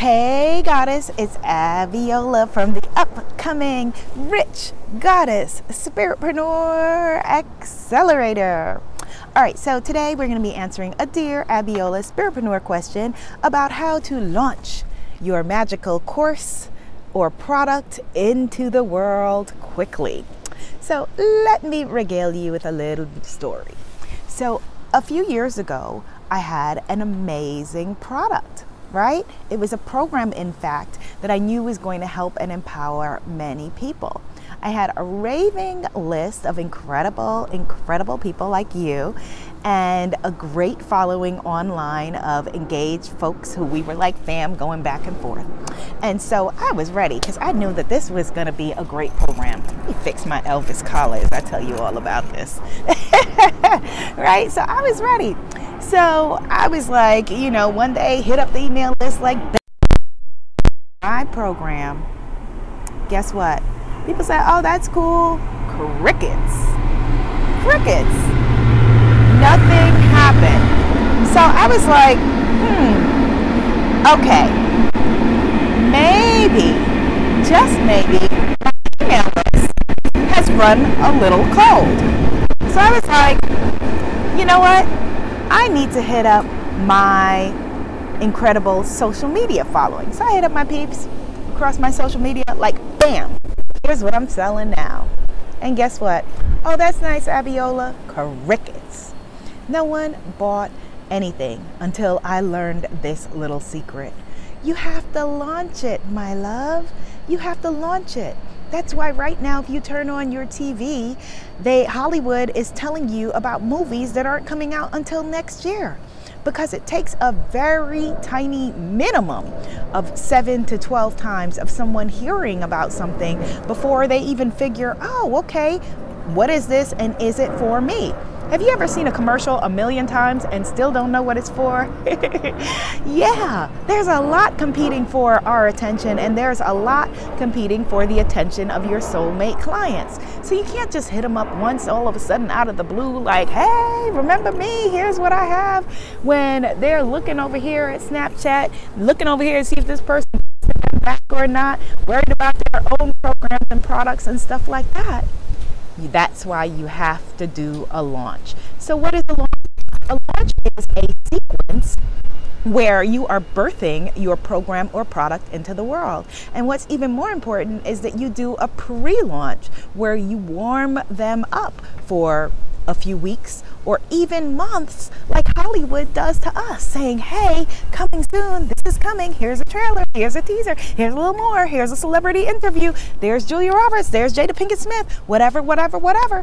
Hey, Goddess, it's Abiola from the upcoming Rich Goddess Spiritpreneur Accelerator. All right, so today we're going to be answering a Dear Abiola Spiritpreneur question about how to launch your magical course or product into the world quickly. So let me regale you with a little story. So, a few years ago, I had an amazing product right? It was a program, in fact, that I knew was going to help and empower many people. I had a raving list of incredible, incredible people like you and a great following online of engaged folks who we were like fam going back and forth. And so I was ready because I knew that this was going to be a great program. Let me fix my Elvis collar as I tell you all about this. right? So I was ready. So I was like, you know, one day hit up the email list like my program. Guess what? People say, oh, that's cool. Crickets. Crickets. Nothing happened. So I was like, hmm, okay. Maybe, just maybe, my email list has run a little cold. So I was like, you know what? I need to hit up my incredible social media following. So I hit up my peeps across my social media, like, bam, here's what I'm selling now. And guess what? Oh, that's nice, Abiola. Crickets. No one bought anything until I learned this little secret. You have to launch it, my love. You have to launch it. That's why right now, if you turn on your TV, they Hollywood is telling you about movies that aren't coming out until next year because it takes a very tiny minimum of seven to 12 times of someone hearing about something before they even figure, oh, okay, what is this and is it for me? Have you ever seen a commercial a million times and still don't know what it's for? yeah, there's a lot competing for our attention, and there's a lot competing for the attention of your soulmate clients. So you can't just hit them up once all of a sudden out of the blue, like, hey, remember me? Here's what I have. When they're looking over here at Snapchat, looking over here to see if this person back or not, worried about their own programs and products and stuff like that. That's why you have to do a launch. So, what is a launch? A launch is a sequence where you are birthing your program or product into the world. And what's even more important is that you do a pre launch where you warm them up for a few weeks or even months, like Hollywood does to us, saying, hey, coming soon, this is coming, here's a trailer, here's a teaser, here's a little more, here's a celebrity interview, there's Julia Roberts, there's Jada Pinkett Smith, whatever, whatever, whatever.